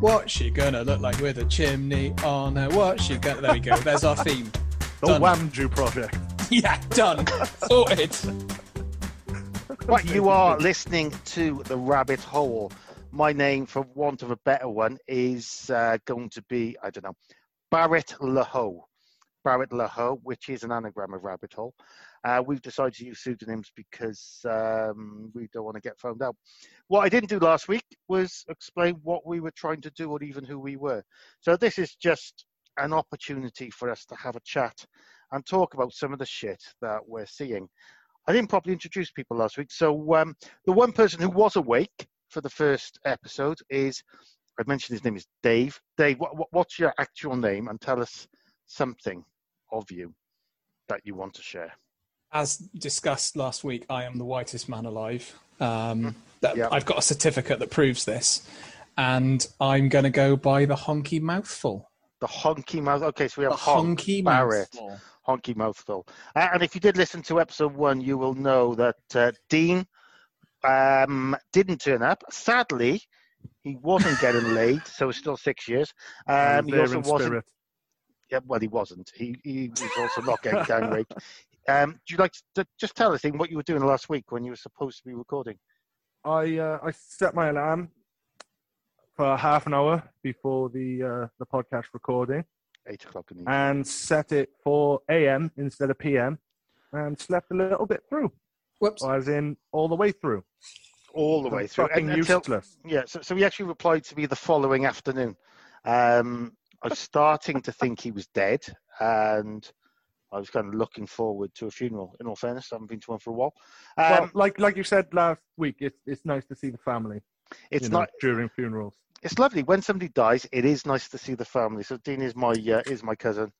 What's she gonna look like with a chimney on her? What's she gonna? There we go. There's our theme. The Done. Wamju Project. Yeah, done. Sorted. Right, you are listening to The Rabbit Hole. My name, for want of a better one, is uh, going to be, I don't know, Barrett Laho. Barrett Laho, which is an anagram of Rabbit Hole. Uh, we've decided to use pseudonyms because um, we don't want to get found out. What I didn't do last week was explain what we were trying to do or even who we were. So this is just an opportunity for us to have a chat and talk about some of the shit that we're seeing. I didn't properly introduce people last week. So um, the one person who was awake for the first episode is, I mentioned his name is Dave. Dave, what, what, what's your actual name? And tell us something of you that you want to share. As discussed last week, I am the whitest man alive. Um, that, Yeah. I've got a certificate that proves this, and I'm going to go by the honky mouthful. The honky mouth. Okay, so we have The honk, honky Barrett, mouthful. honky mouthful. Uh, and if you did listen to episode one, you will know that uh, Dean um, didn't turn up. Sadly, he wasn't getting laid, so it's still six years. Um, he also in wasn't spirit. Yeah, well, he wasn't. He he was also not getting gang raped. Um, do you like to just tell us Ian, what you were doing last week when you were supposed to be recording? I uh, I set my alarm for half an hour before the uh, the podcast recording Eight o'clock in the evening. and set it for AM instead of PM and slept a little bit through, Whoops. as in all the way through. all the way through. Fucking And until- useless. yeah, so, so he actually replied to me the following afternoon. Um, I was starting to think he was dead, and I was kind of looking forward to a funeral. In all fairness, I haven't been to one for a while. Um, well, like like you said last week, it's it's nice to see the family. it's you know, not. during funerals. It's lovely when somebody dies. It is nice to see the family. So Dean is my uh, is my cousin.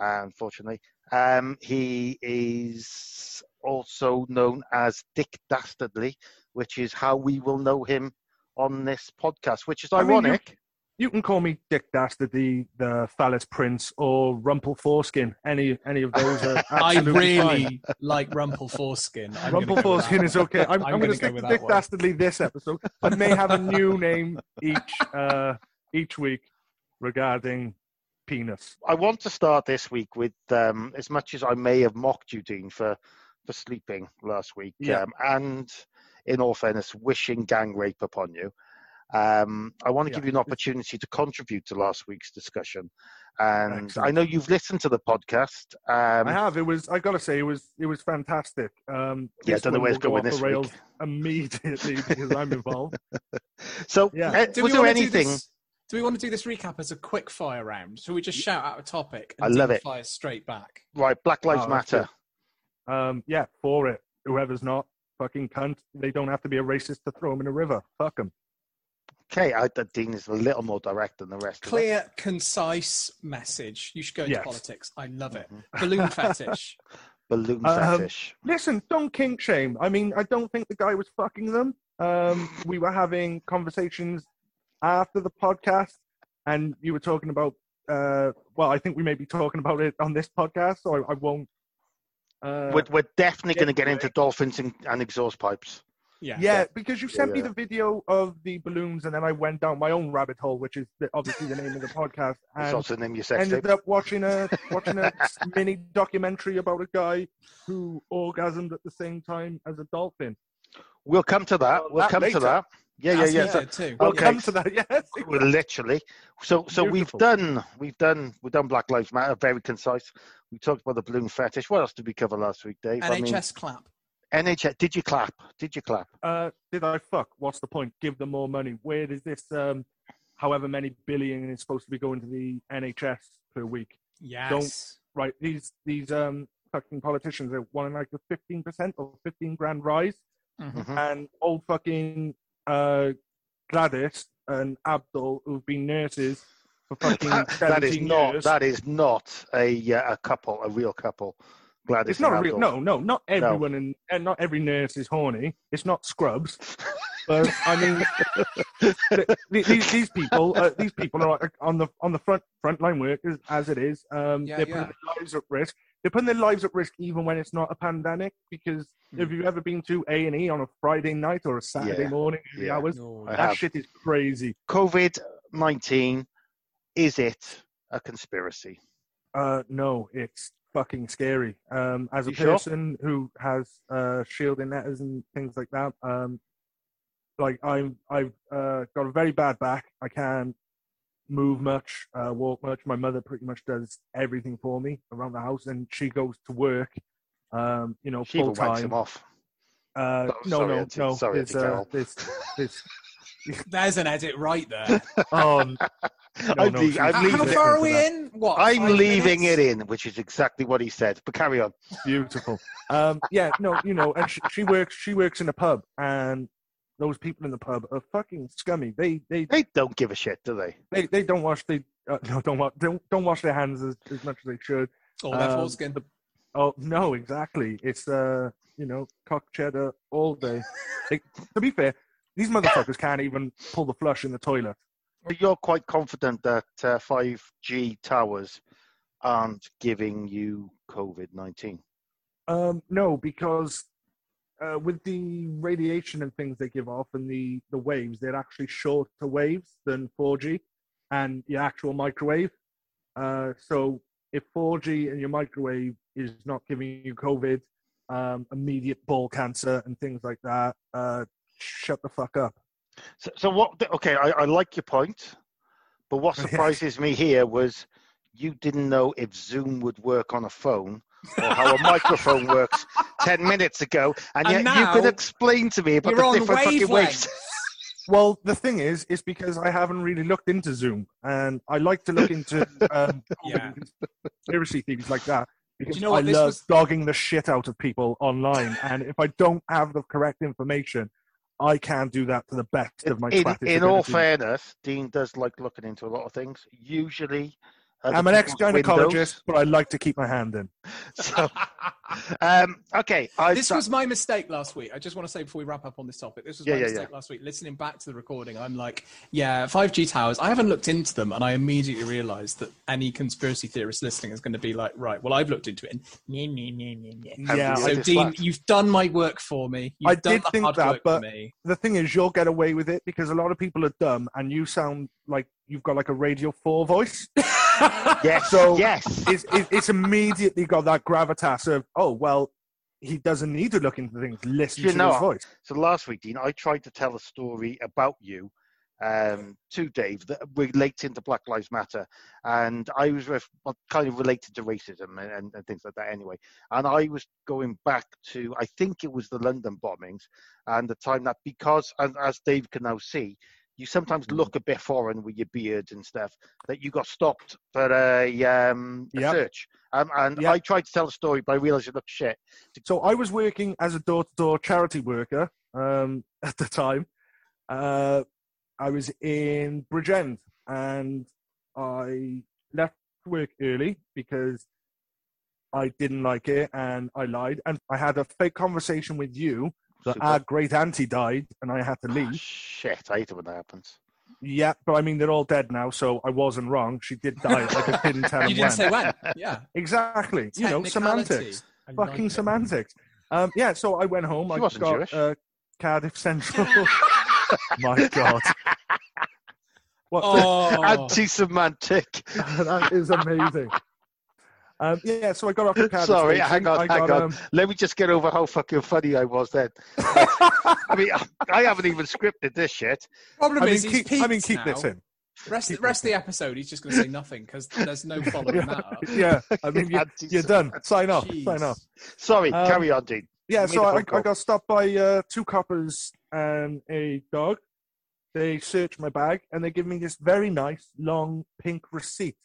Unfortunately, um, he is also known as Dick Dastardly, which is how we will know him on this podcast. Which is I mean, you- can call me Dick Dastard, the, the Phallus Prince, or Rumple Foreskin. Any any of those are I absolutely fine. really like Rumple Foreskin. I'm gonna Rumple Foreskin that is one. okay. I'm, I'm I'm, gonna going go stick with to Dick one. Dastardly this episode. I may have a new name each uh, each week regarding penis. I want to start this week with um, as much as I may have mocked you, Dean, for for sleeping last week, Yeah. um, and in all fairness, wishing gang rape upon you. Um, I want to Yeah. give you an opportunity to contribute to last week's discussion, and Excellent. I know you've listened to the podcast. Um, I have. It was. I got to say, it was. It was fantastic. Um, Yeah, I don't know where it's will going off this the rails week. immediately because I'm involved. so, Yeah. uh, Do was we there wanna do anything? this- Do we want to do this recap as a quick fire round? Shall we just shout out a topic and I love it. fire straight back? Right, Black Lives Oh, Matter. Um, yeah, for it. Whoever's not fucking cunt, they don't have to be a racist to throw them in a river. Fuck them. Okay, I, uh, Dean is a little more direct than the rest. of. Clear, concise message. You should go into Yes. politics. I love it. Mhm. Balloon fetish. Balloon Um, fetish. Listen, don't kink shame. I mean, I don't think the guy was fucking them. Um, we were having conversations after the podcast, and you were talking about. Uh, well, I think we may be talking about it on this podcast, so I, I won't. Uh, we're, we're definitely going to get into dolphins and, and exhaust pipes. Yeah. yeah, because you Yeah, sent me the video of the balloons, and then I went down my own rabbit hole, which is the, obviously the name of the podcast, And It's and also the name of your sex ended tape. up watching a watching a mini documentary about a guy who orgasmed at the same time as a dolphin. We'll come to that. Well, We'll that come later. to that. Yeah, yeah, As yeah. he So, too. We'll Okay. come to that. Yes. well, literally. So, so we've done, we've done, we've done Black Lives Matter. Very concise. We talked about the balloon fetish. What else did we cover last week, Dave? I mean, NHS clap. NHS. Did you clap? Did you clap? Uh, did I fuck? What's the point? Give them more money. Where does this, um, however many billion is supposed to be going to the NHS per week? Yes. Don't Right. These these um fucking politicians are wanting like a fifteen percent or fifteen grand rise, Mhm. Mhm. and old fucking uh Gladys and Abdul who've been nurses for fucking that is 17 not. years. That is not a uh, a couple, a real couple. Gladys It's not a real. No, no, not everyone and, and not every nurse is horny. It's not scrubs. But I mean, th- th- these, these people, uh, these people are on the on the front front line work as, as it is. Um, Yeah, they're putting yeah. their lives at risk. They're putting their lives at risk even when it's not a pandemic. Because Hmm. if you've ever been to A and E on a Friday night or a Saturday Yeah, morning, early yeah. hours, No. That have. shit is crazy. COVID nineteen. Is it a conspiracy? Uh, no, it's fucking scary. Um, as a You sure? person who has uh, shielding letters and things like that, um, like I'm, I've uh, got a very bad back. I can't move much, uh, walk much. My mother pretty much does everything for me around the house, and she goes to work. Um, you know, She even full wanks time. him off. Uh, Oh, no, sorry, no, Auntie. no. Sorry, there's, uh, Carol. there's, there's, There's an edit right there. no, I'm, no, lea- I'm How leaving. leave far it are we in? What? I'm leaving minutes? it in, which is exactly what he said. But carry on. Beautiful. Um, yeah, no, you know, and she, she works. She works in a pub, and those people in the pub are fucking scummy. They they They don't give a shit, do they? they, they don't wash they uh, no don't wash don't, don't wash their hands as, as much as they should. All their Um, foreskin. Oh no, exactly. It's uh you know cock cheddar all day. Like, to be fair, these motherfuckers can't even pull the flush in the toilet. You're quite confident that uh, 5G towers aren't giving you COVID 19. Um, no, because uh, with the radiation and things they give off and the, the waves, they're actually shorter waves than 4G and your actual microwave. Uh, so if 4G and your microwave is not giving you COVID, um, immediate ball cancer and things like that, uh, shut the fuck up. So, so what? Okay, I, I like your point, but what surprises me here was you didn't know if Zoom would work on a phone or how a microphone works 10 minutes ago, and, And yet you could now explain to me about the on different fucking waves. wavelengths. Well, the thing is, is because I haven't really looked into Zoom, and I like to look into um, Yeah. conspiracy theories like that because you know what? I love was- dogging the shit out of people online, and if I don't have the correct information, I can't do that to the best of my In, in all fairness, Dean does like looking into a lot of things. Usually, I'm an ex-gynecologist, windows. but I like to keep my hand in. So, um, okay, I, this was my mistake last week. I just want to say before we wrap up on this topic, this was Yeah, my yeah, mistake last week. Listening back to the recording, I'm like, yeah, 5G towers. I haven't looked into them, and I immediately realised that any conspiracy theorist listening is going to be like, right, well, I've looked into it. And meh, meh, meh, meh, meh. Yeah, So, Dean, laughed. you've done my work for me. You've I done did the think hard that, work but- The thing is, you'll get away with it because a lot of people are dumb, and you sound like you've got like a Radio 4 voice. yes, So- yes. it's, it's, immediately got that gravitas of, oh, well, he doesn't need to look into things, listen You to know- his voice. So last week, Dean, I tried to tell a story about you um, to Dave that relating to Black Lives Matter, and I was ref- kind of related to racism and, and, and things like that. Anyway, and I was going back to I think it was the London bombings and the time that because as, as Dave can now see. You sometimes Mm-hmm. look a bit foreign with your beard and stuff. That you got stopped for a, um, a Yep. search, um, and Yep. I tried to tell a story, but I realised it looked shit. So I was working as a door-to-door charity worker um, at the time. Uh, I was in Bridgend, and I left work early because I didn't like it, and I lied. And I had a fake conversation with you that Super. our great auntie died, and I had to Ah, leave. shit, I hate it when that happens. Yeah, but I mean they're all dead now, so I wasn't wrong. She did die. I just didn't tell You them when. didn't say when. Yeah. Exactly. You know, semantics. I Fucking semantics. Um, yeah, so I went home. She I wasn't got Jewish. Uh, Cardiff Central. My God. What? Oh, Anti-semantic. that is amazing. Um, yeah, so I got off the Cardiff Sorry, station. hang on, I hang got, on. Um, Let me just get over how fucking funny I was then. I mean, I haven't even scripted this shit. problem I mean, is he's keep, I mean, keep now. this in. Rest, keep rest of the episode, he's just going to say nothing because there's no following that up. Yeah, I mean, you're, you're done. Sign off. Jeez. Sign off. Sorry, Um, carry on, Dean. Yeah, so made a I, phone call. I got stopped by uh, two coppers and a dog. They searched my bag and they give me this very nice long pink receipt,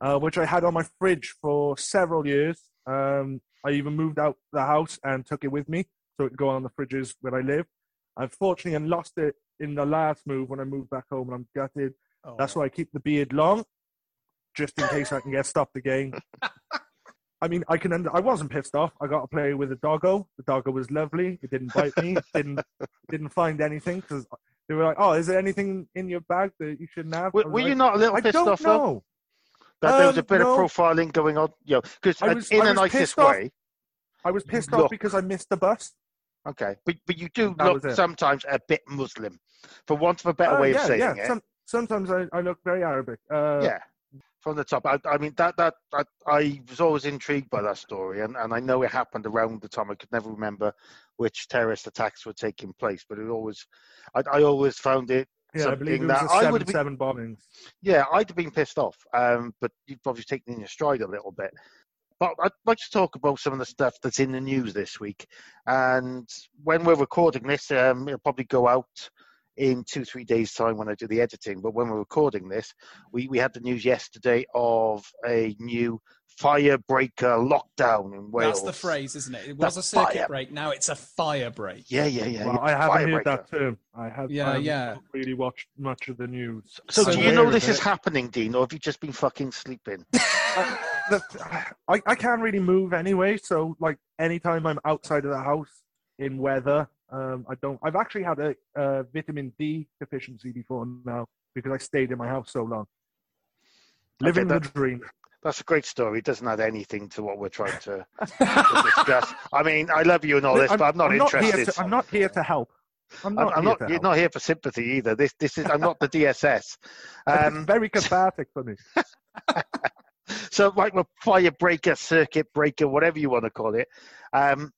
uh, which I had on my fridge for several years. Um, I even moved out the house and took it with me so it could go on the fridges where I live. Unfortunately, I lost it in the last move when I moved back home and I'm gutted. Oh. That's why I keep the beard long, just in case I can get stopped again. I mean, I can. Under- I wasn't pissed off. I got to play with a doggo. The doggo was lovely. It didn't bite me. It didn't didn't find anything because they were like, "Oh, is there anything in your bag that you shouldn't have?" I Were, was were you not a little I pissed don't off though? That there was a Um, bit no. of profiling going on, you know, because in I was nicest off. way. I was pissed Look. off because I missed the bus. Okay, but but you do That look sometimes a bit Muslim, for want of a better Uh, way yeah, of saying yeah. it. Some, sometimes I, I look very Arabic. Uh, yeah, from the top. I, I mean, that that I, I was always intrigued by that story, and, and I know it happened around the time. I could never remember which terrorist attacks were taking place, but it always, I, I always found it. Yeah, I believe it was that a I seven would seven bombings. Yeah, I'd have been pissed off, um, but you've obviously taken in your stride a little bit. But I'd like to talk about some of the stuff that's in the news this week. And when we're recording this, um, it'll probably go out in two, three days' time when I do the editing. But when we're recording this, we, we had the news yesterday of a new firebreaker lockdown in Wales. That's the phrase, isn't it? It The was a circuit fire- break. Now it's a fire break. Yeah, yeah, yeah. Well. I haven't heard Firebreaker. that term. I have. Yeah, I haven't yeah. Really watched much of the news. So, So do you know this is it. happening, Dean, or have you just been fucking sleeping? The- I, I can't really move anyway, so like anytime I'm outside of the house in weather, um, I don't. I've actually had a uh, vitamin D deficiency before now because I stayed in my house so long. Living the that- dream. That's a great story. It doesn't add anything to what we're trying to, to discuss. I mean, I love you and all this, but I'm not interested. Here to, I'm not here to help. I'm I'm, not, I'm here not. You're help. not here for sympathy either. This, this is. I'm not the DSS. Um, very cathartic for me. so, like, fire breaker, circuit breaker, whatever you want to call it, um,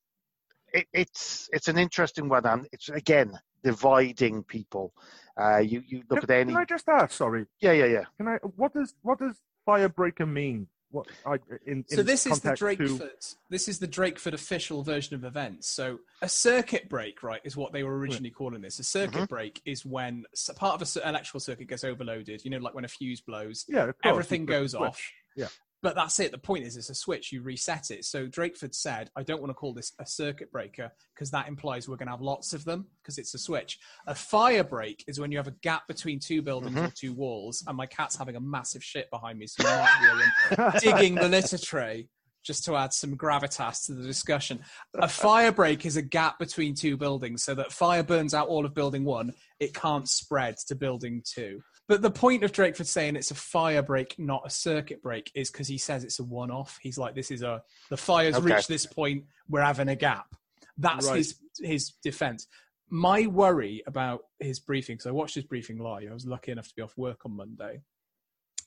it, it's it's an interesting one, and it's again dividing people. Uh, you you look Can, at any. can I just ask? Sorry. Yeah, yeah, yeah. Can I? What does what does firebreaker mean? What I in, So in this is the context to- Drakeford. This is the Drakeford official version of events. So a circuit break, right, is what they were originally calling this. A circuit Mhm. break is when part of a cer- electrical circuit gets overloaded. You know, like when a fuse blows, Yeah, of course, everything goes switch. off. Yeah. But that's it. The point is, it's a switch. You reset it. So Drakeford said, "I don't want to call this a circuit breaker because that implies we're going to have lots of them because it's a switch. A fire break is when you have a gap between two buildings Mhm. or two walls, and my cat's having a massive shit behind me, so you might hear him digging the litter tray just to add some gravitas to the discussion. A fire break is a gap between two buildings so that fire burns out all of building one, it can't spread to building two. But the point of Drakeford saying it's a fire break, not a circuit break, is because he says it's a one off. He's like, this is a, the fire's Okay. reached this point, we're having a gap. That's Right. his, his defense. My worry about his briefing, because I watched his briefing live, I was lucky enough to be off work on Monday.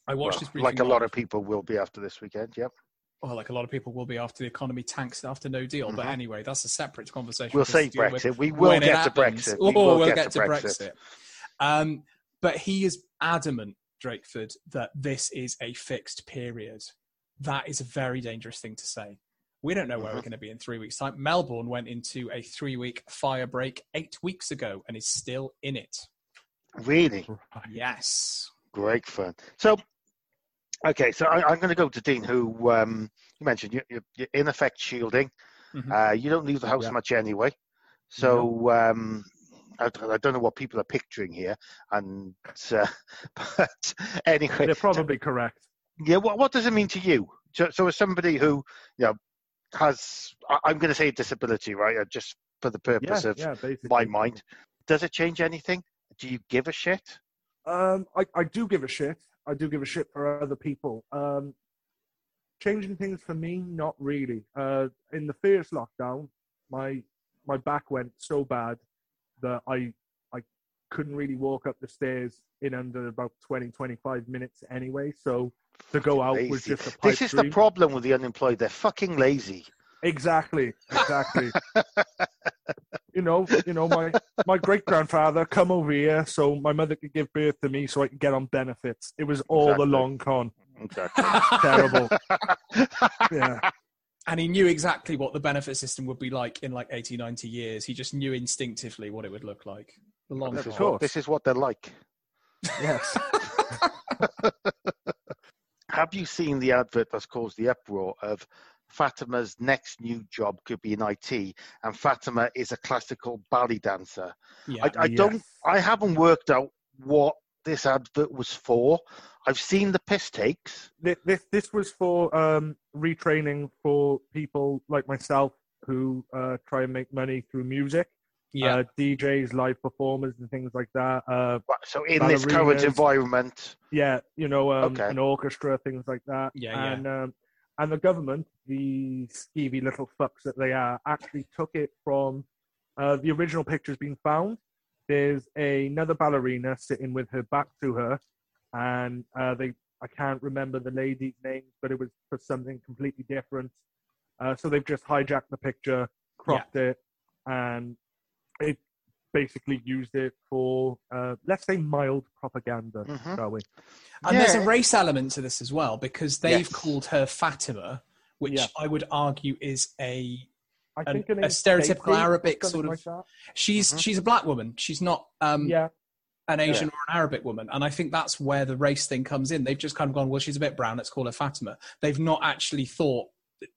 I watched Well, his briefing like a lot of people will be after this weekend. Yep. well, like a lot of people will be after the economy tanks after no deal. But Mhm. anyway, that's a separate conversation. We'll for us say with Brexit. We will get to. Brexit. Oh, We will we'll get, get, to Brexit. Um, but he is adamant, Drakeford, that this is a fixed period. That is a very dangerous thing to say. We don't know where we're Mhm. going to be in three weeks' time. Melbourne went into a three-week fire break eight weeks ago and is still in it. Really Yes. great fun. So, okay, so I, I'm going to go to Dean, who um, you mentioned you, you, you're in effect shielding. Mhm. Uh, you don't leave the house Yeah. much anyway. So um, I, I don't know what people are picturing here, and uh, but anyway, They're probably correct. yeah. What what does it mean to you? So, so as somebody who you know has, I- I'm going to say disability, right? uh, Just for the Yeah, purpose of yeah, my mind, does it change anything? Do you give a shit? Um, I, I do give a shit. I do give a shit for other people. Um, changing things for me, not really. Uh, in the first lockdown, my my back went so bad that I I couldn't really walk up the stairs in under about 20, 25 minutes anyway. So to go out was just a This is the problem with the unemployed. They're fucking lazy. Exactly, exactly. you know, you know, my my great grandfather come over here so my mother could give birth to me so I could get on benefits. It was all Exactly. the long con. Exactly. Terrible. Yeah, and he knew exactly what the benefit system would be like in like 80 90 years he just knew instinctively what it would look like the long this, Of is what, course. this is what they're like. yes. Have you seen the advert that's caused the uproar of Fatima's next new job could be in IT, and Fatima is a classical ballet dancer? yeah I, I don't. I haven't worked out what this advert was for. I've seen the piss takes. This, this this was for um, retraining for people like myself who uh, try and make money through music. yeah Uh, DJs, live performers, and things like that. Uh, So in this current environment, yeah, you know, um, Okay. an orchestra, things like that. Yeah, yeah. and um, and the government, the skeevy little fucks that they are, actually took it from uh, the original pictures being found. There's another ballerina sitting with her back to her, and uh, they I can't remember the lady's name, but it was for something completely different. Uh, so they've just hijacked the picture, cropped it, and it basically used it for uh, let's say mild propaganda, Mhm. shall we? And there's a race element to this as well because they've Yes. called her Fatima, which Yeah. I would argue is a I An- think a stereotypical Stacey, Arabic sort of- like she's Mhm. she's a black woman. She's not um, yeah. an Asian or an Arabic woman, and I think that's where the race thing comes in. They've just kind of gone, well, she's a bit brown. Let's call her Fatima. They've not actually thought,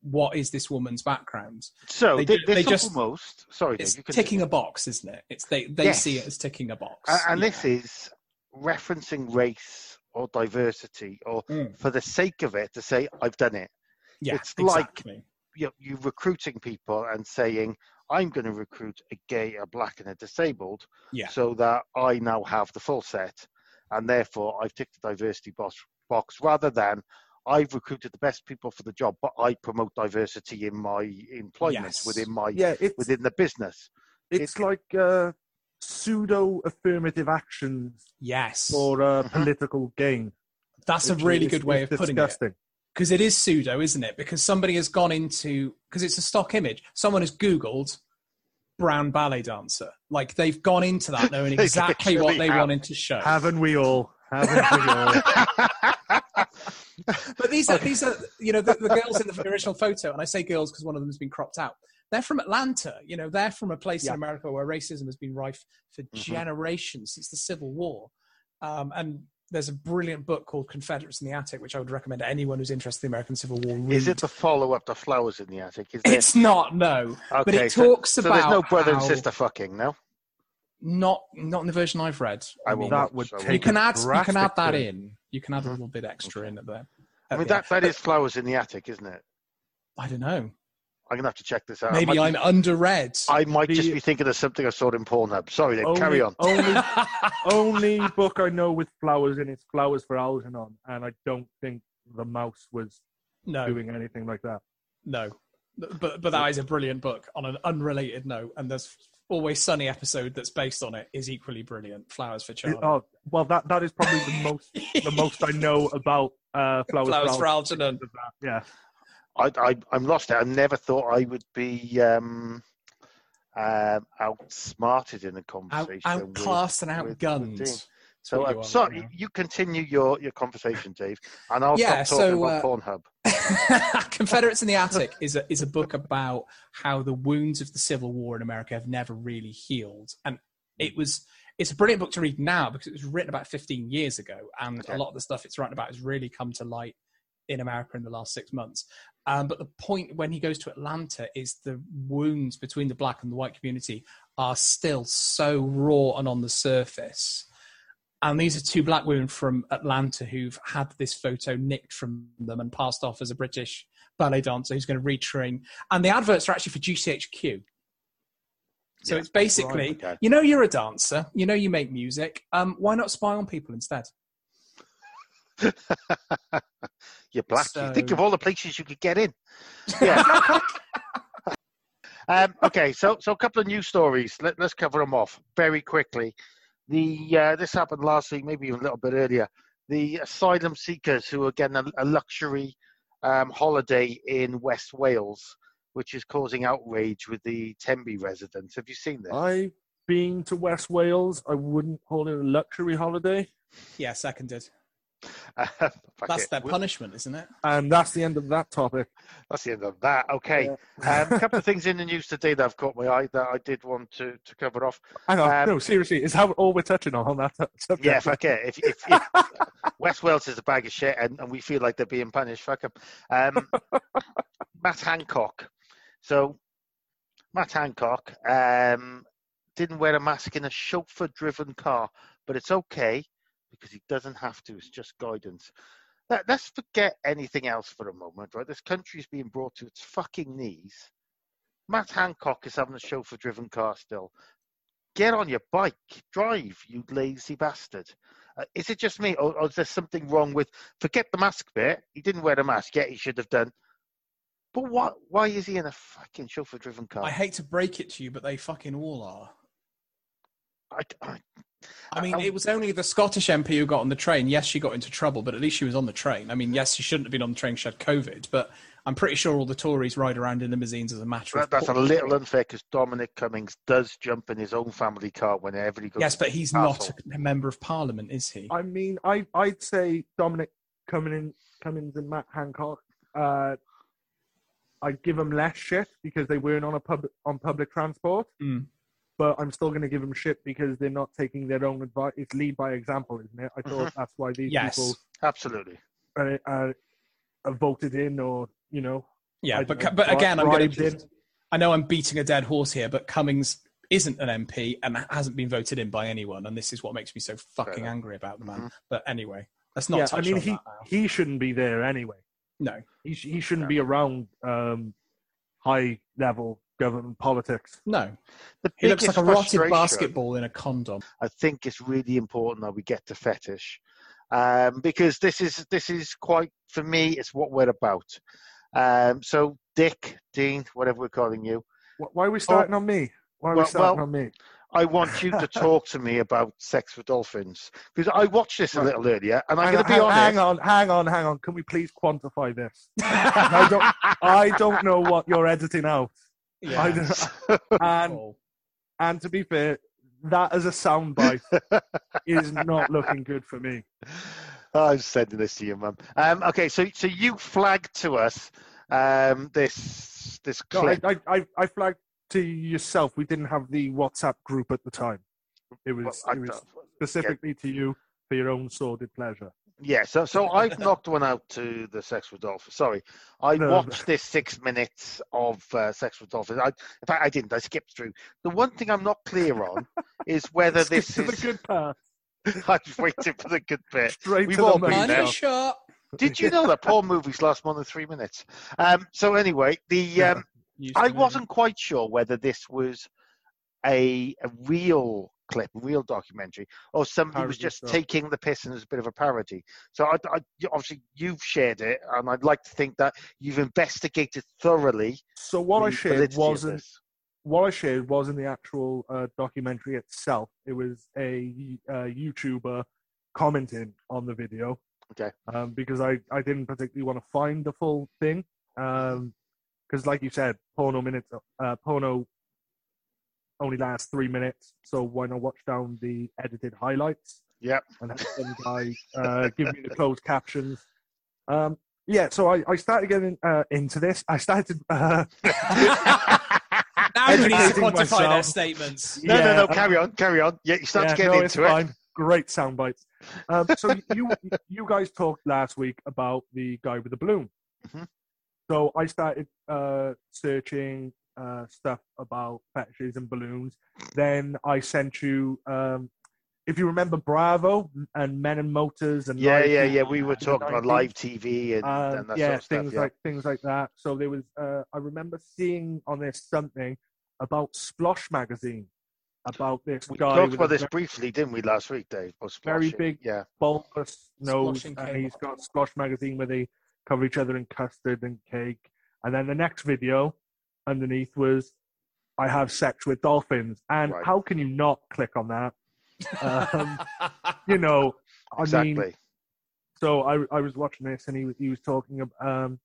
what is this woman's background? So They they, ju- they just- almost sorry, It's Dave, ticking a box, isn't it? It's they they Yes. see it as ticking a box. and, and Yeah. this is referencing race or diversity or Mm. for the sake of it to say I've done it. yeah, it's like- exactly. You you recruiting people and saying I'm going to recruit a gay, a black, and a disabled, Yeah. so that I now have the full set, and therefore I've ticked the diversity box, box rather than I've recruited the best people for the job, but I promote diversity in my employment Yes. within my Yeah, it's within the business. it's like uh, pseudo affirmative actions Yes, for uh, political gain. that's a really is- good way of is putting it. Because it is pseudo, isn't it? Because somebody has gone into because it's a stock image. Someone has Googled brown ballet dancer. Like they've gone into that knowing exactly what they have. wanted to show. Haven't we all? Haven't we all? But these are these are you know the, the girls in the original photo, and I say girls because one of them has been cropped out. They're from Atlanta. You know, they're from a place Yeah. in America where racism has been rife for Mhm. generations since the Civil War. Um, and there's a brilliant book called Confederates in the Attic, which I would recommend to anyone who's interested in the American Civil War. Read. Is it the follow up to Flowers in the Attic? Is there? It's not no, okay, but it so- talks so, about there's no brother how- and sister fucking, no? Not not in the version I've read. I will mean, that would so you can add you can add that in. You can add a Mhm. little bit extra in at there. I mean, the that, end. that But is Flowers in the Attic, isn't it? I don't know. I'm going to have to check this out. Maybe I I'm might, underread. I might just be thinking of something I saw in Pornhub. Sorry, then, carry on. Only, only book I know with flowers in it's Flowers for Algernon, and I don't think the mouse was no, doing anything like that. no. But but that is a brilliant book on an unrelated note, and there's always sunny episode that's based on it is equally brilliant. Flowers for Charlie. Oh well, that that is probably the most the most I know about uh, flowers, Flowers for Algernon. Algernon. Yeah, I, I, I'm lost it. I never thought I would be um, um, outsmarted in a conversation. outclassed and with- outgunned. So, what uh, you are right you continue your, your conversation, Dave, and I'll Yeah, stop talking so, about uh, Pornhub. Confederates in the Attic is a is a book about how the wounds of the Civil War in America have never really healed, and it was it's a brilliant book to read now because it was written about 15 years ago, and Okay. a lot of the stuff it's writing about has really come to light in America in the last six months. Um, but the point when he goes to Atlanta is the wounds between the black and the white community are still so raw and on the surface. And these are two black women from Atlanta who've had this photo nicked from them and passed off as a British ballet dancer who's going to retrain. And the adverts are actually for GCHQ. So Yeah, it's basically, right, okay. you know, you're a dancer, you know, you make music. Um, why not spy on people instead? You're black. So- You think of all the places you could get in. Yeah. um, okay, so so a couple of news stories. Let, let's cover them off very quickly. The uh, this happened last week, maybe even a little bit earlier. The asylum seekers who are getting a, a luxury um, holiday in West Wales, which is causing outrage with the Tenby residents. Have you seen this? I've been to West Wales. I wouldn't call it a luxury holiday, Yeah, seconded. Fuck That's it. their punishment, isn't it? and that's the end of that topic. That's the end of that. Okay. Um, a couple of things in the news today that have caught my eye that I did want to, to cover off. Hang on, Um, no, seriously, is that all we're touching on on that subject? Yeah, fuck it. If, if, if West Wales is a bag of shit and, and we feel like they're being punished, fuck 'em. Um, Matt Hancock. So, Matt Hancock um, didn't wear a mask in a chauffeur driven car, but it's okay because he doesn't have to. It's just guidance. Let, let's forget anything else for a moment, right? This country's being brought to its fucking knees. Matt Hancock is having a chauffeur driven car still. Get on your bike, drive, you lazy bastard. Uh, is it just me, or, or is there something wrong with? Forget the mask bit. He didn't wear a mask. yet. he should have done. But what? Why is he in a fucking chauffeur-driven car? I hate to break it to you, but they fucking all are. I, I, I mean, Um, it was only the Scottish MP who got on the train. Yes, she got into trouble, but at least she was on the train. I mean, yes, she shouldn't have been on the train. She had COVID, but I'm pretty sure all the Tories ride around in limousines as a matter that, of. that's a little unfair because Dominic Cummings does jump in his own family car whenever he goes. Yes, but he's not a member of Parliament, is he? I mean, I I'd say Dominic Cummings, Cummings and Matt Hancock. Uh, I'd give them less shit because they weren't on a pub on public transport. Mm. But I'm still going to give them shit because they're not taking their own advice. It's lead by example, isn't it? I thought that's why these Yes. people Absolutely. uh, uh, are voted in, or you know, Yeah, I but don't know, but again, I'm going to. I know I'm beating a dead horse here, but Cummings isn't an MP and hasn't been voted in by anyone, and this is what makes me so fucking angry about the man. Mhm. But anyway, let's not yeah, touch I mean, on he that he shouldn't be there anyway. No, He he shouldn't be around um, high level government politics. no. The He looks like a rotted basketball in a condom. I think it's really important that we get to fetish, um, because this is this is quite for me. It's what we're about. Um, so, Dick, Dean, whatever we're calling you, Why are we starting on me? Why are Well- we starting well, on me? I want you to talk to me about Sex for Dolphins because I watched this a little earlier, and I'm Hang going on, to be hang, honest. hang on, hang on, hang on. Can we please quantify this? I don't, I don't know what you're editing out. And Oh. and to be fair, that as a soundbite is not looking good for me. I'm sending this to you, mum. Um, okay, so so you flagged to us um, this this No, clip. I, I, I, I flagged to yourself. We didn't have the WhatsApp group at the time. It was, Well, it was specifically to you for your own sordid pleasure. Yeah, so so I've knocked one out to the Sex with Dolphins. Sorry, I No. watched this six minutes of uh, Sex with Dolphins. I, in fact, I didn't. I skipped through. The one thing I'm not clear on is whether this to the is. good part. I was waiting for the good bit. Straight We've to all the been money. there. Shot. Did you know that porn movies last more than three minutes? Um, so anyway, the um, Used to I wasn't quite sure whether this was a, a real clip, real documentary, or somebody was just stuff. taking the piss and as a bit of a parody. So I, I, obviously you've shared it, and I'd like to think that you've investigated thoroughly. So what I shared wasn't what I shared wasn't the actual uh, documentary itself. It was a uh, YouTuber commenting on the video. Okay. Um, because I, I didn't particularly want to find the full thing. Um, because like you said, porno minutes, uh, porno only lasts three minutes. So why not watch down the edited highlights? Yep. and have some guy uh, give me the closed captions. Um, yeah, so I, I started getting uh, into this. I started. Uh, Now everybody need to Educating quantify their statements. No, no, yeah, no. Carry on, carry on. Yeah, you start yeah, to get no, it's into it. fine. Great sound bites. Um, so you you guys talked last week about the guy with the balloon. Mhm. So I started uh, searching uh, stuff about fetishes and balloons. Then I sent you, um, if you remember, Bravo and Men and Motors and Yeah, yeah, TV yeah. We were talking about live TV and, Um, and that yeah, sort of stuff. things yeah. like things like that. So there was, uh, I remember seeing on this something about Splosh magazine about this we guy talked about this very briefly, didn't we, last week, Dave? about Very big Yeah. bulbous nose, and cake. he's got Splosh magazine where they cover each other in custard and cake. And then the next video underneath was, "I have sex with dolphins," and Right. how can you not click on that? Um, you know, I Exactly. mean, so I I was watching this and he was- he was talking about um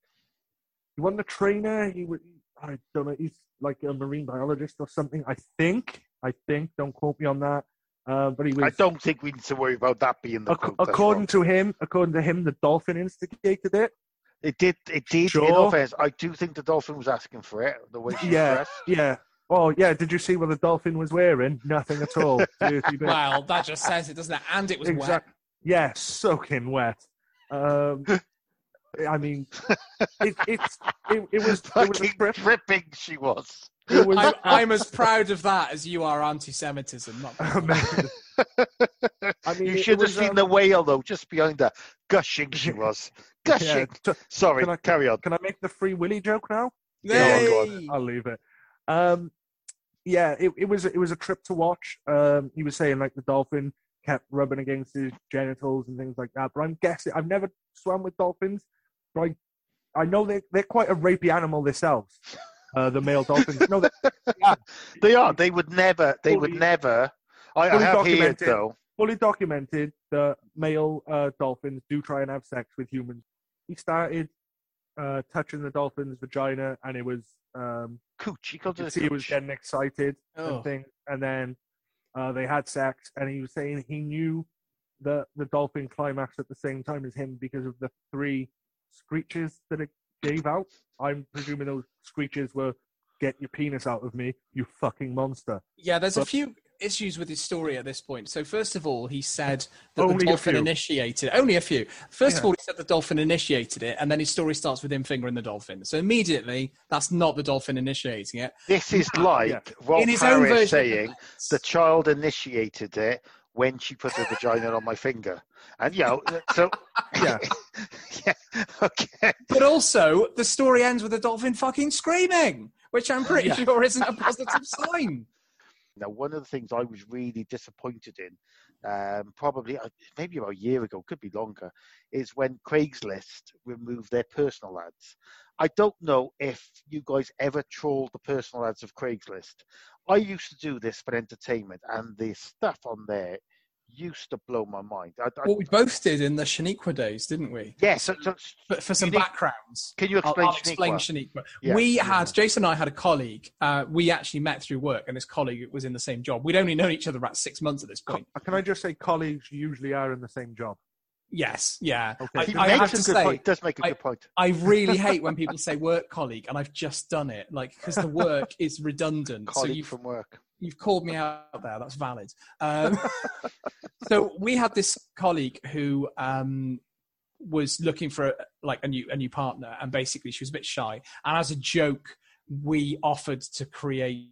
he wasn't a trainer he was I don't know he's like a marine biologist or something I think I think don't quote me on that uh, but he was I don't think we need to worry about that being the ac- according to him according to him the dolphin instigated it It did. It did. In Sure. all fairness, I do think the dolphin was asking for it. The way she Yeah. dressed. yeah oh yeah did you see what the dolphin was wearing nothing at all Dirty bit. well, that just says it, doesn't it? And it was wet. Yeah, soaking wet. Um, I mean, it, it's it, it was it was a Fucking trip. dripping she was. Was I'm, I'm as proud of that as you are anti-Semitism. Not amazing. I mean, you should have was, seen um, the whale though, just behind her. Gushing she was. Yeah, Gushing. t- Sorry, Can I- carry on. can I make the free Willy joke now? Yeah, go on. Yay! I'll leave it. Um, yeah, it, it was it was a trip to watch. Um, he was saying like the dolphin kept rubbing against his genitals and things like that. But I'm guessing I've never swam with dolphins, but I I know they they're quite a rapey animal themselves. Uh, the male dolphins. No, they, They are. They would never. They would never. I, I Fully have heard documented. though. fully documented that male uh, dolphins do try and have sex with humans. He started uh, touching the dolphin's vagina, and it was um, Cooch. He you called could it a see he was getting excited Oh. and things. And then uh, they had sex, and he was saying he knew the the dolphin climaxed at the same time as him because of the three screeches that it gave out. I'm presuming those screeches were "Get your penis out of me, you fucking monster." Yeah, there's a few issues with his story at this point. So first of all, he said that Only the dolphin initiated only a few. First of all, he said the dolphin initiated it, and then his story starts with him fingering the dolphin. So immediately, that's not the dolphin initiating it. This is Yeah, like yeah. Rolf In his own Harris version, saying events. the child initiated it when she put her vagina on my finger, and you know, so Yeah. yeah, okay. But also, the story ends with the dolphin fucking screaming, which I'm pretty Yeah. sure isn't a positive sign. Now, one of the things I was really disappointed in, um, probably uh, maybe about a year ago, could be longer, is when Craigslist removed their personal ads. I don't know if you guys ever trolled the personal ads of Craigslist. I used to do this for entertainment, and the stuff on there used to blow my mind. I, I, What we both did in the Shaniqua days, didn't we? yeah, so, so But for some You backgrounds. can you I'll, explain I'll explain Shaniqua? Shaniqua. Yeah. We had Jason and I had a colleague. Uh, we actually met through work, and this colleague was in the same job. We'd only known each other about six months at this point. Can I just say, colleagues usually are in the same job. Yes, yeah. Okay. I, He I have makes to a good say, point. Does make a I- good point. I really hate when people say work colleague, and I've just done it, like because the work is redundant. so Colleague you've from work. You've called me out there. That's valid. Um, so we had this colleague who um, was looking for like a new a new partner, and basically she was a bit shy. And as a joke, we offered to create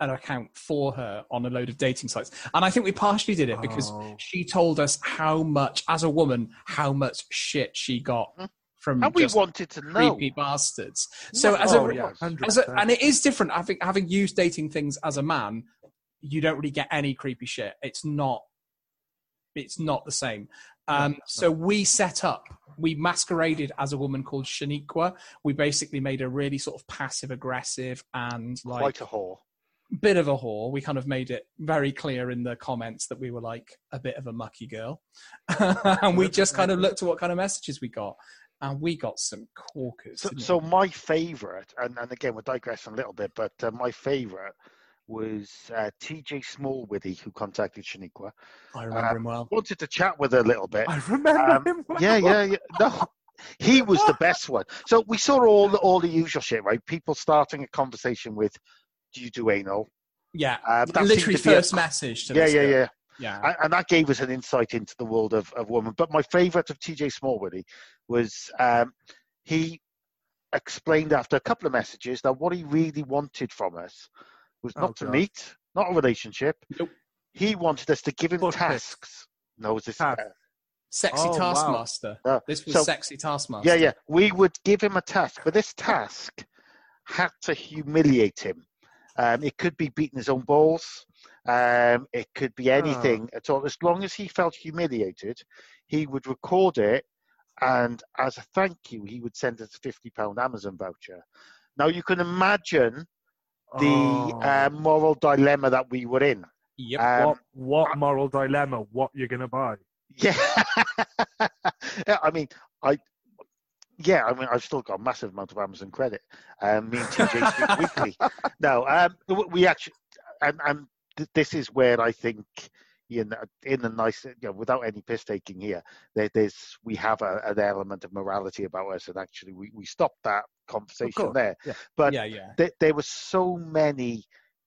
an account for her on a load of dating sites. And I think we partially did it because Oh. she told us how much, as a woman, how much shit she got from And we just wanted to know. creepy bastards. So as a oh, yeah, as a, and it is different. Having having used dating things as a man, you don't really get any creepy shit. It's not. It's not the same. Um, so we set up. We masqueraded as a woman called Shaniqua. We basically made a really sort of passive aggressive and like Quite a whore. bit of a whore. We kind of made it very clear in the comments that we were like a bit of a mucky girl, and we just kind of looked at what kind of messages we got, and we got some corkers. So, so my favourite, and, and again we're digressing a little bit, but uh, my favourite was uh, TJ Smallwithy who contacted Shaniqua. I remember him well. Wanted to chat with her a little bit. I remember Um, him. well. Yeah, yeah, yeah. No, he was the best one. So we saw all the, all the usual shit, right? People starting a conversation with, "Do you do anal?" Yeah, Uh, that literally be a- first message to Yeah, yeah, yeah. Yeah. and, and that gave us an insight into the world of, of women. But my favourite of TJ Smallwoody was um, he explained after a couple of messages that what he really wanted from us was Oh, not to God. meet, not a relationship. Nope. He wanted us to give him Butt pics. tasks. No, was this? Tasks. uh, Sexy Oh, wow. Taskmaster. No. This was So- Sexy Taskmaster. yeah, yeah. We would give him a task, but this task had to humiliate him. Um, it could be beating his own balls. Um, it could be anything at all. As long as he felt humiliated, he would record it, and as a thank you, he would send us a fifty pound Amazon voucher. Now you can imagine the Oh, uh, moral dilemma that we were in. Yep. Um, what, what moral dilemma? What you're gonna buy? Yeah. yeah, I mean, I. Yeah, I mean, I've still got a massive amount of Amazon credit. Um, me and TJ speak weekly. No, um, we actually, and and th- this is where I think, you know, in the nice, you know, without any piss taking here, there, there's we have a, an element of morality about us, and actually we we stopped that conversation there. yeah. But yeah, yeah. there, there were so many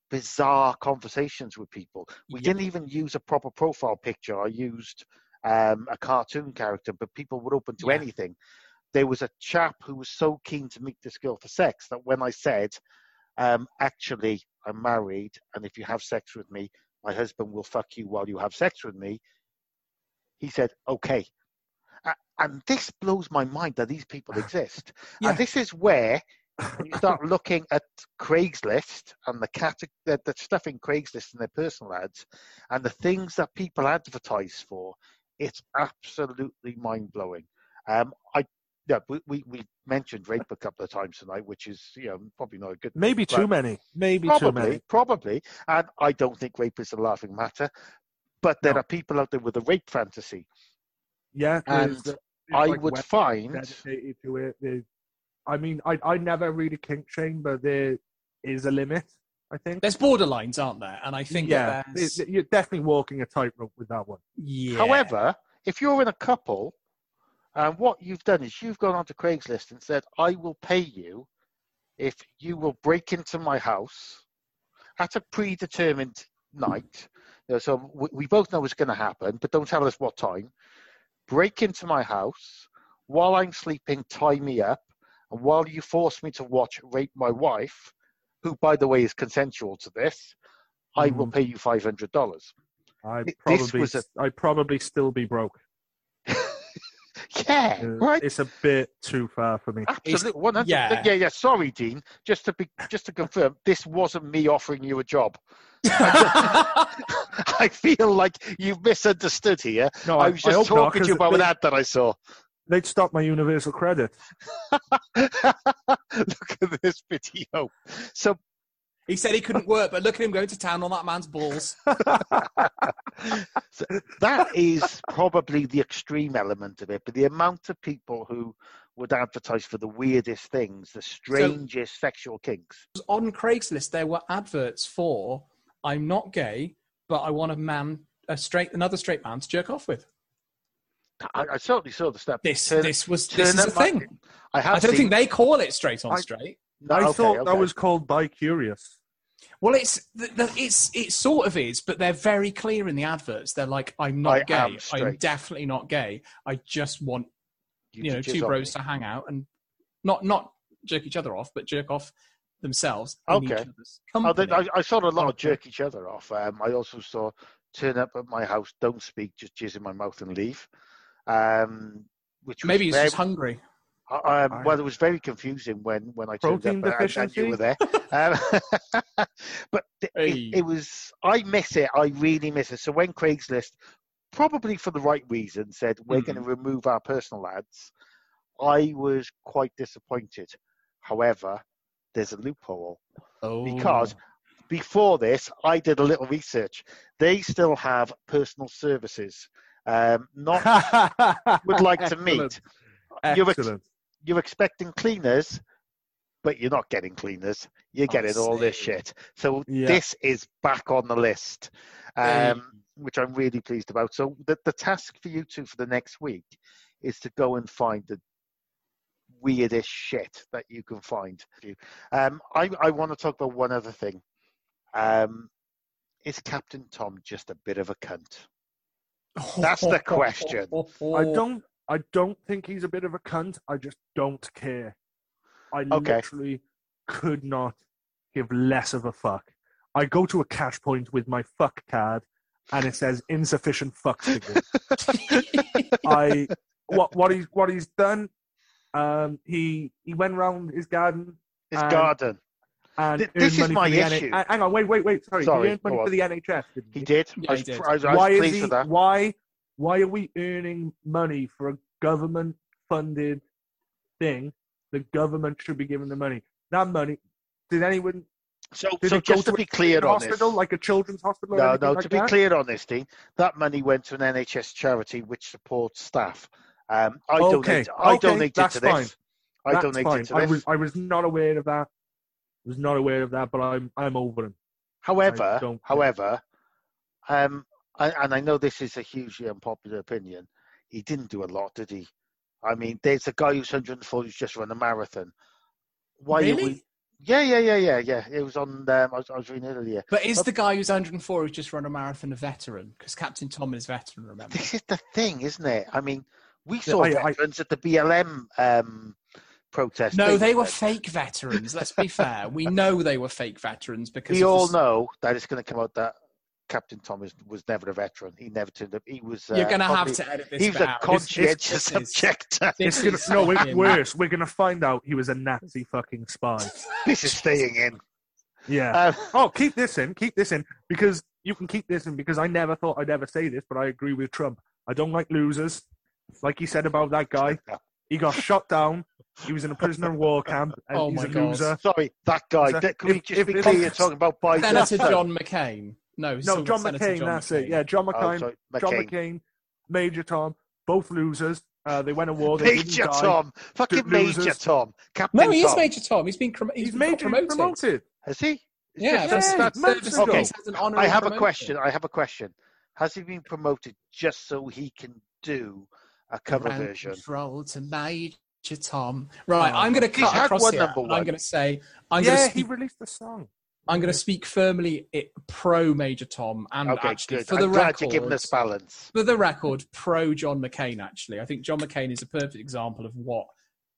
bizarre conversations with people. We didn't even use a proper profile picture. I used um, a cartoon character, but people were open to anything. There was a chap who was so keen to meet this girl for sex that when I said, um, actually, I'm married, and if you have sex with me, my husband will fuck you while you have sex with me, he said, okay. And this blows my mind that these people exist. Yeah. And this is where you start looking at Craigslist and the, cate- the, the stuff in Craigslist and their personal ads and the things that people advertise for, it's absolutely mind blowing. Um, I yeah, we, we, we mentioned rape a couple of times tonight, which is you know probably not a good. Maybe but too many. Maybe too Probably, many. probably, and I don't think rape is a laughing matter. But there No. are people out there with a rape fantasy. Yeah, And there's, I like, would find dedicated to it. There's, I mean, I I never really kink shame, but there is a limit. I think. There's borderlines, aren't there? And I think yeah, that it- you're definitely walking a tightrope with that one. yeah. However, if you're in a couple, and what you've done is you've gone onto Craigslist and said, "I will pay you if you will break into my house at a predetermined night." You know, so we, we both know it's going to happen, but don't tell us what time. Break into my house while I'm sleeping, tie me up, and while you force me to watch rape my wife, who, by the way, is consensual to this, I will Mhm. pay you five hundred dollars. I This probably, a- I'd probably still be broke. Yeah, Uh, right. It's a bit too far for me. Absolutely, one hundred. yeah. Yeah. yeah, Sorry, Dean. Just to be, just to confirm, this wasn't me offering you a job. I feel like you've misunderstood here. No, I was just hope not, talking to you 'cause about an ad that I saw. They'd stop my universal credit. Look at this video. So he said he couldn't work, but look at him going to town on that man's balls. So that is probably the extreme element of it, but the amount of people who would advertise for the weirdest things, the strangest sexual kinks. On Craigslist, there were adverts for "I'm not gay, but I want a man, a straight, another straight man to jerk off with." I, I certainly saw the step. This, Turn- this was, this is a my- thing. I have I don't seen, think they call it straight on I- straight. No, I okay, thought that was called bi curious. Well, it's the, the, it's it sort of is, but they're very clear in the adverts. They're like, "I'm not I gay. I'm definitely not gay. I just want you know two bros me. to hang out and not not jerk each other off, but jerk off themselves. Okay. they. I, I saw a lot of jerk each other off. Um, I also saw turn up at my house, don't speak, just jizz in my mouth and leave. Um, which Maybe he's very, just hungry. Um, well, it was very confusing when when I turned Protein up and, and you were there. Um, but th- Hey. it, it was I miss it. I really miss it. So when Craigslist, probably for the right reason, said we're going to remove our personal ads, I was quite disappointed. However, there's a loophole Oh. because before this, I did a little research. They still have personal services. Um, not would like to meet. You're ex- Excellent. You're expecting cleaners, but you're not getting cleaners. You're getting all this shit. So Yeah. this is back on the list, Hey. um, which I'm really pleased about. So the, the task for you two for the next week is to go and find the weirdest shit that you can find. Um, I, I want to talk about one other thing. Um, is Captain Tom just a bit of a cunt? That's the question. I don't. I don't think he's a bit of a cunt. I just don't care. I Okay. literally could not give less of a fuck. I go to a cash point with my fuck card, and it says insufficient fuck figure. I what what he's what he's done. Um, he he went round his garden His Um, garden. and Th- this is my issue. NH- hang on, wait, wait, wait. Sorry, Sorry, he earned money for the NHS. Didn't He he? did. Yeah, I, was, he did. I was, I was why is pleased he? with that. Why? Why are we earning money for a government-funded thing? The government should be giving the money. That money. Did anyone? So, Did so it just to to be clear on hospital, this. like a children's hospital? No, no, like to be that? clear on this, Dean, that money went to an NHS charity which supports staff. Um, I Okay, donated, I okay, donated that's to this. fine. I That's donated fine. to I this. was I was not aware of that. I Was not aware of that, but I'm I'm over him. However, however, um, I, and I know this is a hugely unpopular opinion. He didn't do a lot, did he? I mean, there's a guy who's 104 who's just run a marathon. Why are really? we? Yeah, yeah, yeah, yeah, yeah. It was on. Um, I, was, I was reading it earlier. But is the guy who's 104 who's just run a marathon a veteran? Because Captain Tom is a veteran, remember? This is the thing, isn't it? I mean, we saw I- I- veterans at the BLM um, protest. No, didn't they were fake veterans. Let's be fair. We know they were fake veterans because We all know that it's going to come out that Captain Thomas was never a veteran. He never turned up. He was. Uh, You're going to have to edit this. He was a out. conscientious This- this objector. this It's gonna, no, we're, worse. We're gonna find out he was a Nazi fucking spy. This is staying in. Yeah. Um, Oh, keep this in. Keep this in because you can keep this in because I never thought I'd ever say this, but I agree with Trump. I don't like losers. Like he said about that guy. He got shot down. He was in a prisoner of war camp, and Oh he's my a God. loser. Sorry, that guy. So That- Can we just if, be if, clear? You're talking about Biden. Senator John McCain. No, No, John McCain. John that's McCain. it. Yeah, John Oh, McCain. John McCain. McCain, Major Tom, both losers. Uh, they went to war. They Major didn't die. Tom, fucking Dude, Major losers. Tom, Captain No, he is Major Tom. He's been crom- He's, he's got major promoted. promoted. Has he? Is Yeah, this- that's, Yeah, that's months service ago. police has an I have a question. I have a question. Has he been promoted just so he can do a cover Ground version? Control to Major Tom. Right, Oh. I'm going to cut across one here. number and I'm going to say I'm going yeah, to he released the song. I'm going to speak firmly it, pro Major Tom and Okay, actually good. for I'm the glad record. giving us balance. for the record, pro John McCain. Actually, I think John McCain is a perfect example of what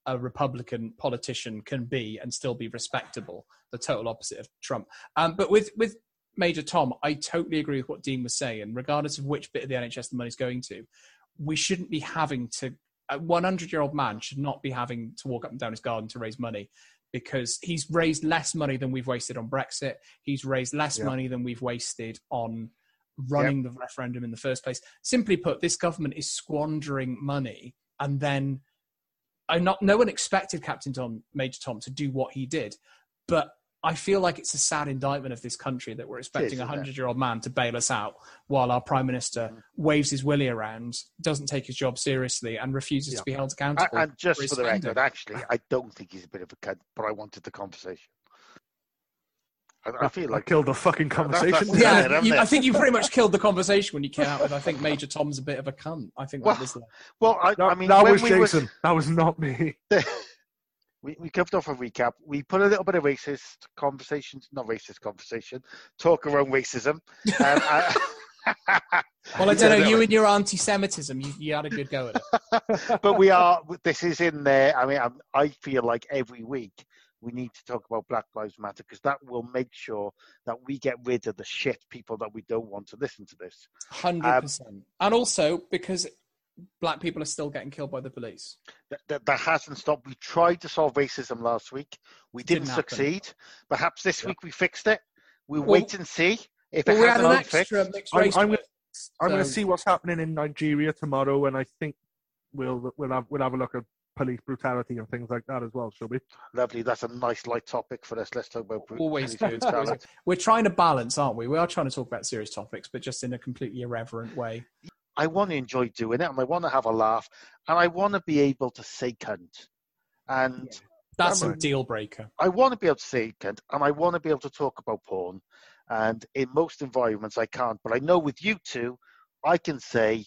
a Republican politician can be and still be respectable. The total opposite of Trump. Um, but with with Major Tom, I totally agree with what Dean was saying. Regardless of which bit of the NHS the money's going to, we shouldn't be having to. A 100 year old man should not be having to walk up and down his garden to raise money because he's raised less money than we've wasted on Brexit. He's raised less Yeah. money than we've wasted on running the referendum in the first place. Simply put, this government is squandering money, and then I not no one expected Captain Tom, Major Tom, to do what he did, but I feel like it's a sad indictment of this country that we're expecting a hundred-year-old man to bail us out while our prime minister Mm. waves his willy around, doesn't take his job seriously, and refuses Yeah. to be held A- accountable. And just for for the record, actually, I don't think he's a bit of a cunt, but I wanted the conversation. I, I feel I killed the fucking conversation. that's- yeah, Yeah, haven't you. I think you pretty much killed the conversation when you came out with. I think Major Tom's a bit of a cunt. I think Well, that was the, well, I, that, I mean, that when was we Jason. That was not me. We, we covered off a recap. We put a little bit of racist conversations, not racist conversation, talk around racism. Um, I- well, I don't know. You and your anti-Semitism, you, you had a good go at it. but we are. This is in there. I mean, I'm, I feel like every week we need to talk about Black Lives Matter because that will make sure that we get rid of the shit people that we don't want to listen to this. Hundred Um, percent. And also because black people are still getting killed by the police. That, that, that hasn't stopped. We tried to solve racism last week. We didn't, Didn't happen. succeed. Perhaps this Yeah. week we fixed it. We'll, Well- wait and see if But it we had hasn't an extra fixed. mixed I'm- I'm with gonna- I'm going to see what's happening in Nigeria tomorrow, and I think we'll we'll have we'll have a look at police brutality and things like that as well. Shall we? Lovely. That's a nice light topic for us. Let's talk about bru- Always police good. Always brutality. good. We're trying to balance, aren't we? We are trying to talk about serious topics, but just in a completely irreverent way. I want to enjoy doing it, and I want to have a laugh, and I want to be able to say cunt, and That's a deal breaker. I want to be able to say cunt, and I want to be able to talk about porn. And in most environments, I can't. But I know with you two, I can say,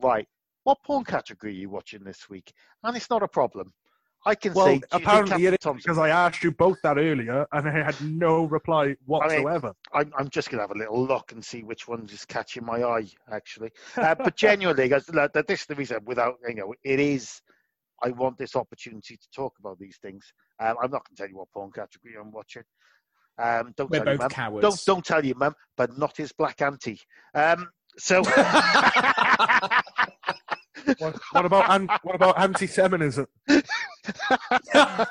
right, what porn category are you watching this week? And it's not a problem. I can Well, say, "Do you apparently it is Thompson-" because I asked you both that earlier, and I had no reply whatsoever. I'm, I'm just going to have a little look and see which one's is catching my eye, actually. Uh, but genuinely, guys, like, this is the reason. Without you know, it is. I want this opportunity to talk about these things. Um, I'm not going to tell you what porn category I'm watching. Um, don't We're tell both mum. cowards. Don't don't tell you, mum. But not his black auntie. Um, so. what, what about an, what about anti-Semitism?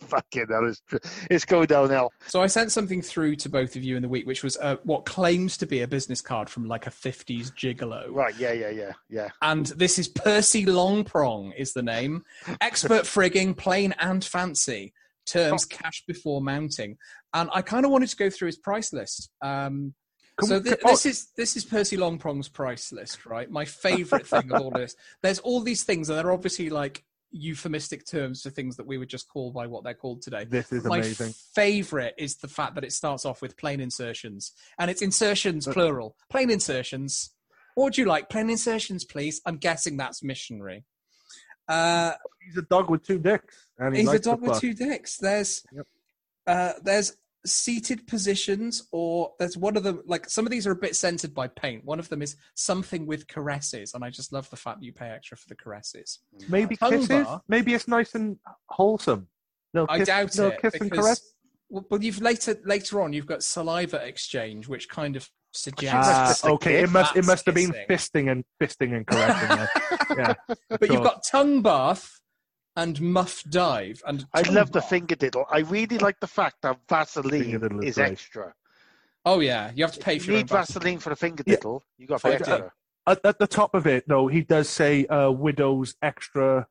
Fucking hell, it's, it's going downhill. So I sent something through to both of you in the week, which was uh, what claims to be a business card from like a 50s gigolo. Right, yeah, yeah, yeah, yeah. And this is Percy Longprong is the name. Expert frigging, plain and fancy. Terms cash before mounting. And I kind of wanted to go through his price list. Um, so oh, this is this is Percy Longprong's price list, right? My favorite thing of all this. There's all these things, and they're obviously like euphemistic terms for things that we would just call by what they're called today. this is My amazing. favorite is the fact that it starts off with plain insertions, and it's insertions plural. Plain insertions. What would you like? Plain insertions, please. I'm guessing that's missionary. Uh, He's a dog with two dicks, and he he's a dog with two dicks. There's, Yep. uh, there's seated positions, or there's one of them. Like some of these are a bit centered by paint. One of them is something with caresses, and I just love the fact that you pay extra for the caresses. Maybe Tongue kisses. bar. Maybe it's nice and wholesome. No, I kiss, doubt no it kiss and caress. well, but you've later later on you've got saliva exchange, which kind of suggests. Ah, okay. It must. It must have been fisting and fisting and caressing. yeah. yeah. but you've got tongue bath and muff dive and I tongue love the bath. finger diddle. I really like the fact that Vaseline is is extra. Oh yeah, you have to pay If for you need Vaseline. Vaseline for the finger Yeah. diddle, you got to Five pay to- extra. At, at the top of it, though, he does say uh, "widow's extra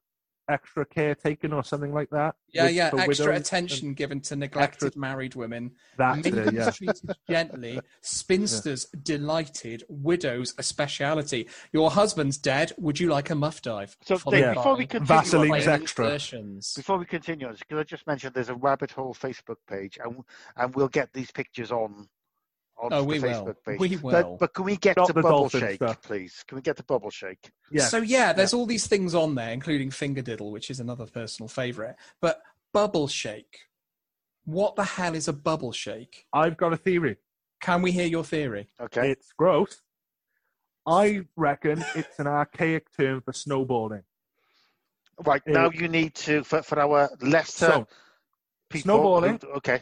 extra care taken or something like that. Yeah, with- yeah. Extra widows attention given to neglected Extra- married women. and- That's it. Yeah. treated gently, spinsters delighted, widows a speciality. Your husband's dead. Would you like a muff dive? So, Dave, Yeah. before we continue, Vaseline's extra. insertions. before we continue because I just mentioned there's a rabbit hole Facebook page, and and we'll get these pictures on on Oh, the we will. Facebook page. We But, will. but can we get Stop to the bubble shake, stuff. please? Can we get to bubble shake? Yeah. So yeah, there's all these things on there, including finger diddle, which is another personal favourite. But bubble shake. What the hell is a bubble shake? I've got a theory. Can we hear your theory? Okay. It's gross. I reckon it's an archaic term for snowboarding. right now, you need to for, for our lesser So, people. snowballing. Okay.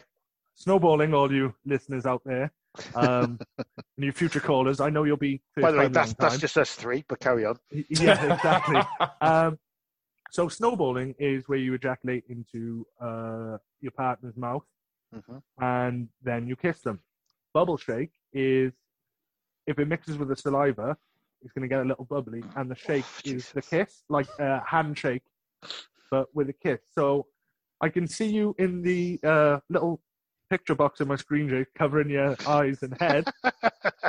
snowballing, all you listeners out there, um, and you future callers, I know you'll be. By the way, that's that's just us three. But carry on. yeah, exactly. um, so snowballing is where you ejaculate into uh, your partner's mouth hmm and then you kiss them. Bubble shake is if it mixes with the saliva, it's going to get a little bubbly, and the shake Oh, is the kiss, like a handshake, but with a kiss. So I can see you in the uh, little picture box in my screen, Jake, covering your eyes and head.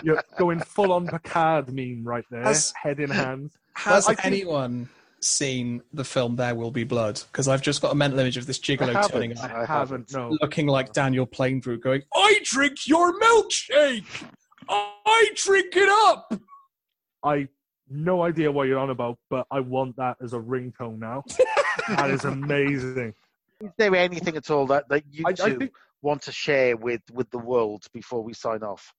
You're going full on Picard meme right there, Has- head in hands. Has I think- anyone seen the film There Will Be Blood? Because I've just got a mental image of this I gigolo haven't. turning up, I haven't, no. looking like Daniel Plainview, going, "I drink your milkshake. I drink it up." I no idea what you're on about, but I want that as a ringtone now. that is amazing. Is there anything at all that, that you I, I think want to share with with the world before we sign off?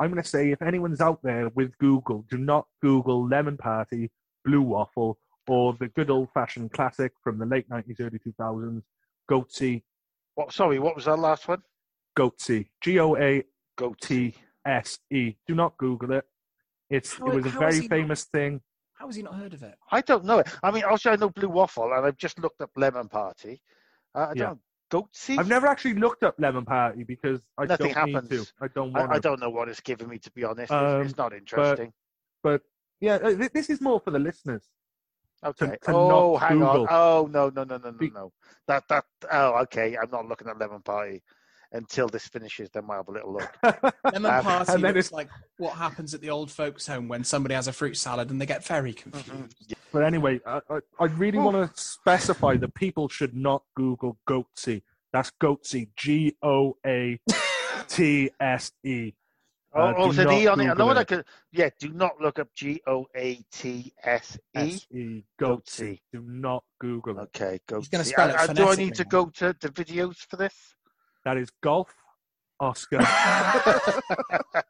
I'm going to say if anyone's out there with Google, do not Google Lemon Party, Blue Waffle, or the good old fashioned classic from the late 90s, early 2000s, Goatse. What? Sorry, what was that last one? Goatse. G O A Go T S E. Do not Google it. It's How- it was a very has he not- famous thing. How has he not heard of it? I don't know it. I mean, also I know Blue Waffle, and I've just looked up Lemon Party. Uh, I don't Yeah. know. Goatse? I've never actually looked up Lemon Party because I Nothing don't need happens. to. I don't want I, I don't know what it's giving me, to be honest. It's, Um, it's not interesting. But yeah, uh, th- this is more for the listeners. okay. to oh, not hang on. Oh, no, no, no, no, no, no. That, that, oh, okay. I'm not looking at Lemon Party until this finishes. Then we'll have a little look. Lemon Uh, party and then looks it's- like what happens at the old folks' home when somebody has a fruit salad and they get very Mhm. confused. But anyway, I, I, I really Oh. want to specify that people should not Google Goatse. That's Goatse. G O A T S E. Oh, Uh, oh do so the on it. I know what I could. Yeah, do not look up G O A T S E. S E. Goatse. Do not Google it. Okay, go. He's gonna spell it Uh, uh, Do I need to go to the videos for this? That is golf, Oscar. I,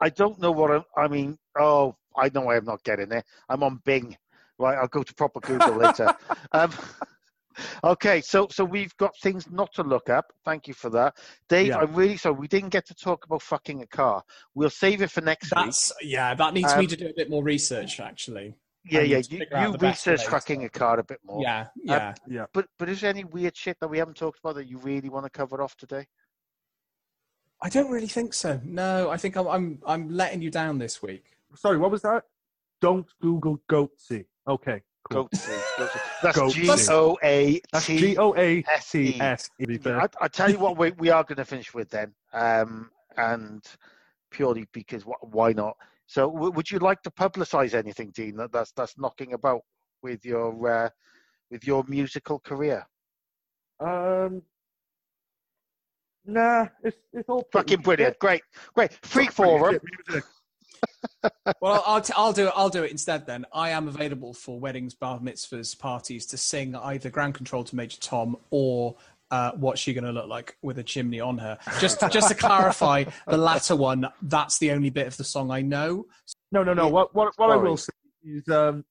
I don't know what I'm, I mean. Oh, I know I am not getting there. I'm on Bing. Right, I'll go to proper Google later. Um, okay, so so we've got things not to look up. Thank you for that, Dave. Yeah. I'm really sorry we didn't get to talk about fucking a car. We'll save it for next week. Yeah. That needs Um, me to do a bit more research, actually. Yeah, yeah. You, you research way fucking a car a bit more. Yeah, yeah. yeah. But but is there any weird shit that we haven't talked about that you really want to cover off today? I don't really think so. No, I think I'm I'm, I'm letting you down this week. Sorry, what was that? Don't Google Goatse. Okay. Cool. Goatse. Goatse. That's. G O A T G O A T S E. to be fair. I, I tell you what, we, we are going to finish with then, um, and purely because why not? So, w- would you like to publicise anything, Dean? That that's that's knocking about with your uh, with your musical career. Um, nah, it's it's all Fucking brilliant, great, great. Freak Pretty forum. Well, I'll, t- I'll do it. I'll do it instead. Then I am available for weddings, bar mitzvahs, parties to sing either ground control to Major Tom or uh, what's she going to look like with a chimney on her. Just just to clarify, the latter one. That's the only bit of the song I know. No, no, no. What what what I will say is um,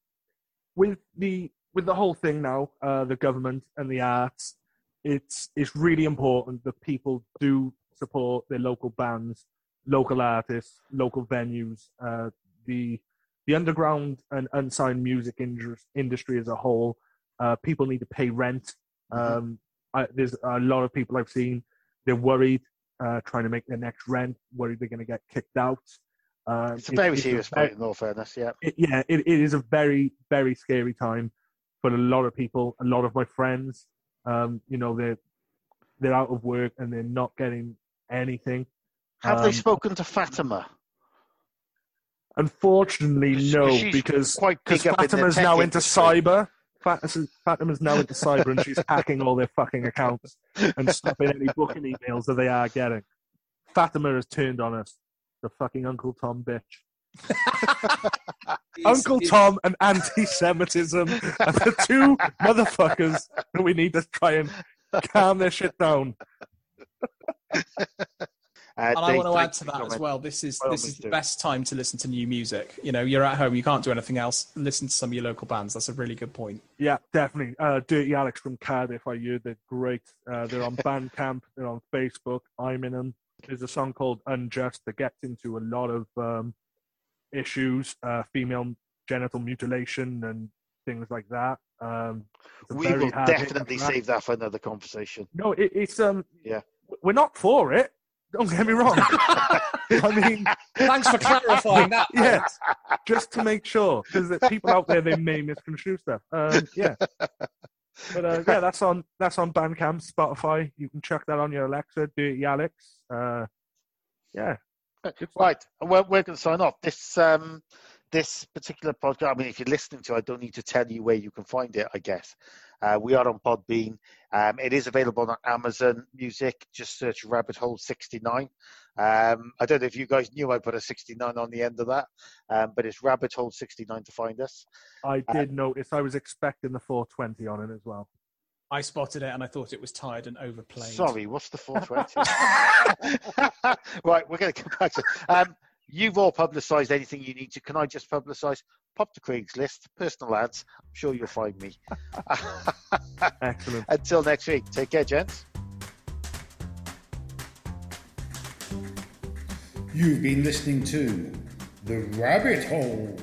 with the with the whole thing now, uh, the government and the arts, it's it's really important that people do support their local bands, local artists, local venues. Uh, the the underground and unsigned music industry as a whole, uh, people need to pay rent. Mhm. Um, I, there's a lot of people I've seen. They're worried, uh, trying to make their next rent, worried they're going to get kicked out. Um, It's a very it's serious point, in all fairness. Yeah. it, yeah, it, it is a very, very scary time for a lot of people, a lot of my friends, um, you know, they're they're out of work and they're not getting anything. Have Um, they spoken to Fatima? Unfortunately, no, She's because quite because big in Fatima's now into cyber. Fat- Fatima's now into cyber, and she's hacking all their fucking accounts and stopping any booking emails that they are getting. Fatima has turned on us, the fucking Uncle Tom bitch. Uncle he's- Tom and anti-Semitism are the two motherfuckers that we need to try and calm their shit down. Uh, and I want to add to you for that as well. This is By all this is the do. best time to listen to new music. You know, you're at home, you can't do anything else. Listen to some of your local bands. That's a really good point. Yeah, definitely. Uh, Dirty Alex from Cardiff, I heard they're great. Uh, they're on Bandcamp, they're on Facebook. I'm in them. There's a song called Unjust that gets into a lot of um, issues, uh, female genital mutilation and things like that. Um, We will definitely track. save that for another conversation. No, it, it's um. Yeah. we're not for it. Don't get me wrong. I mean, Thanks for clarifying that. yeah, just to make sure, because people out there they may misconstrue stuff. Um, yeah, but uh, yeah, that's on that's on Bandcamp, Spotify. You can check that on your Alexa. Do Dirty Alex. Uh, yeah, Right, well, we're going to sign off. This um, this particular podcast. I mean, if you're listening to, it, I don't need to tell you where you can find it. I guess uh, we are on Podbean. Um, it is available on Amazon Music. Just search Rabbit Hole 69. Um, I don't know if you guys knew I put a 69 on the end of that, um, but it's Rabbit Hole 69 to find us. I did notice. I was expecting the 420 on it as well. I spotted it and I thought it was tired and overplayed. Sorry, what's the 420? right, we're going to come back to um, You've all publicised anything you need to. Can I just publicise? Pop to Craigslist, personal ads. I'm sure you'll find me. Excellent. Until next week, take care, gents. You've been listening to The Rabbit Hole.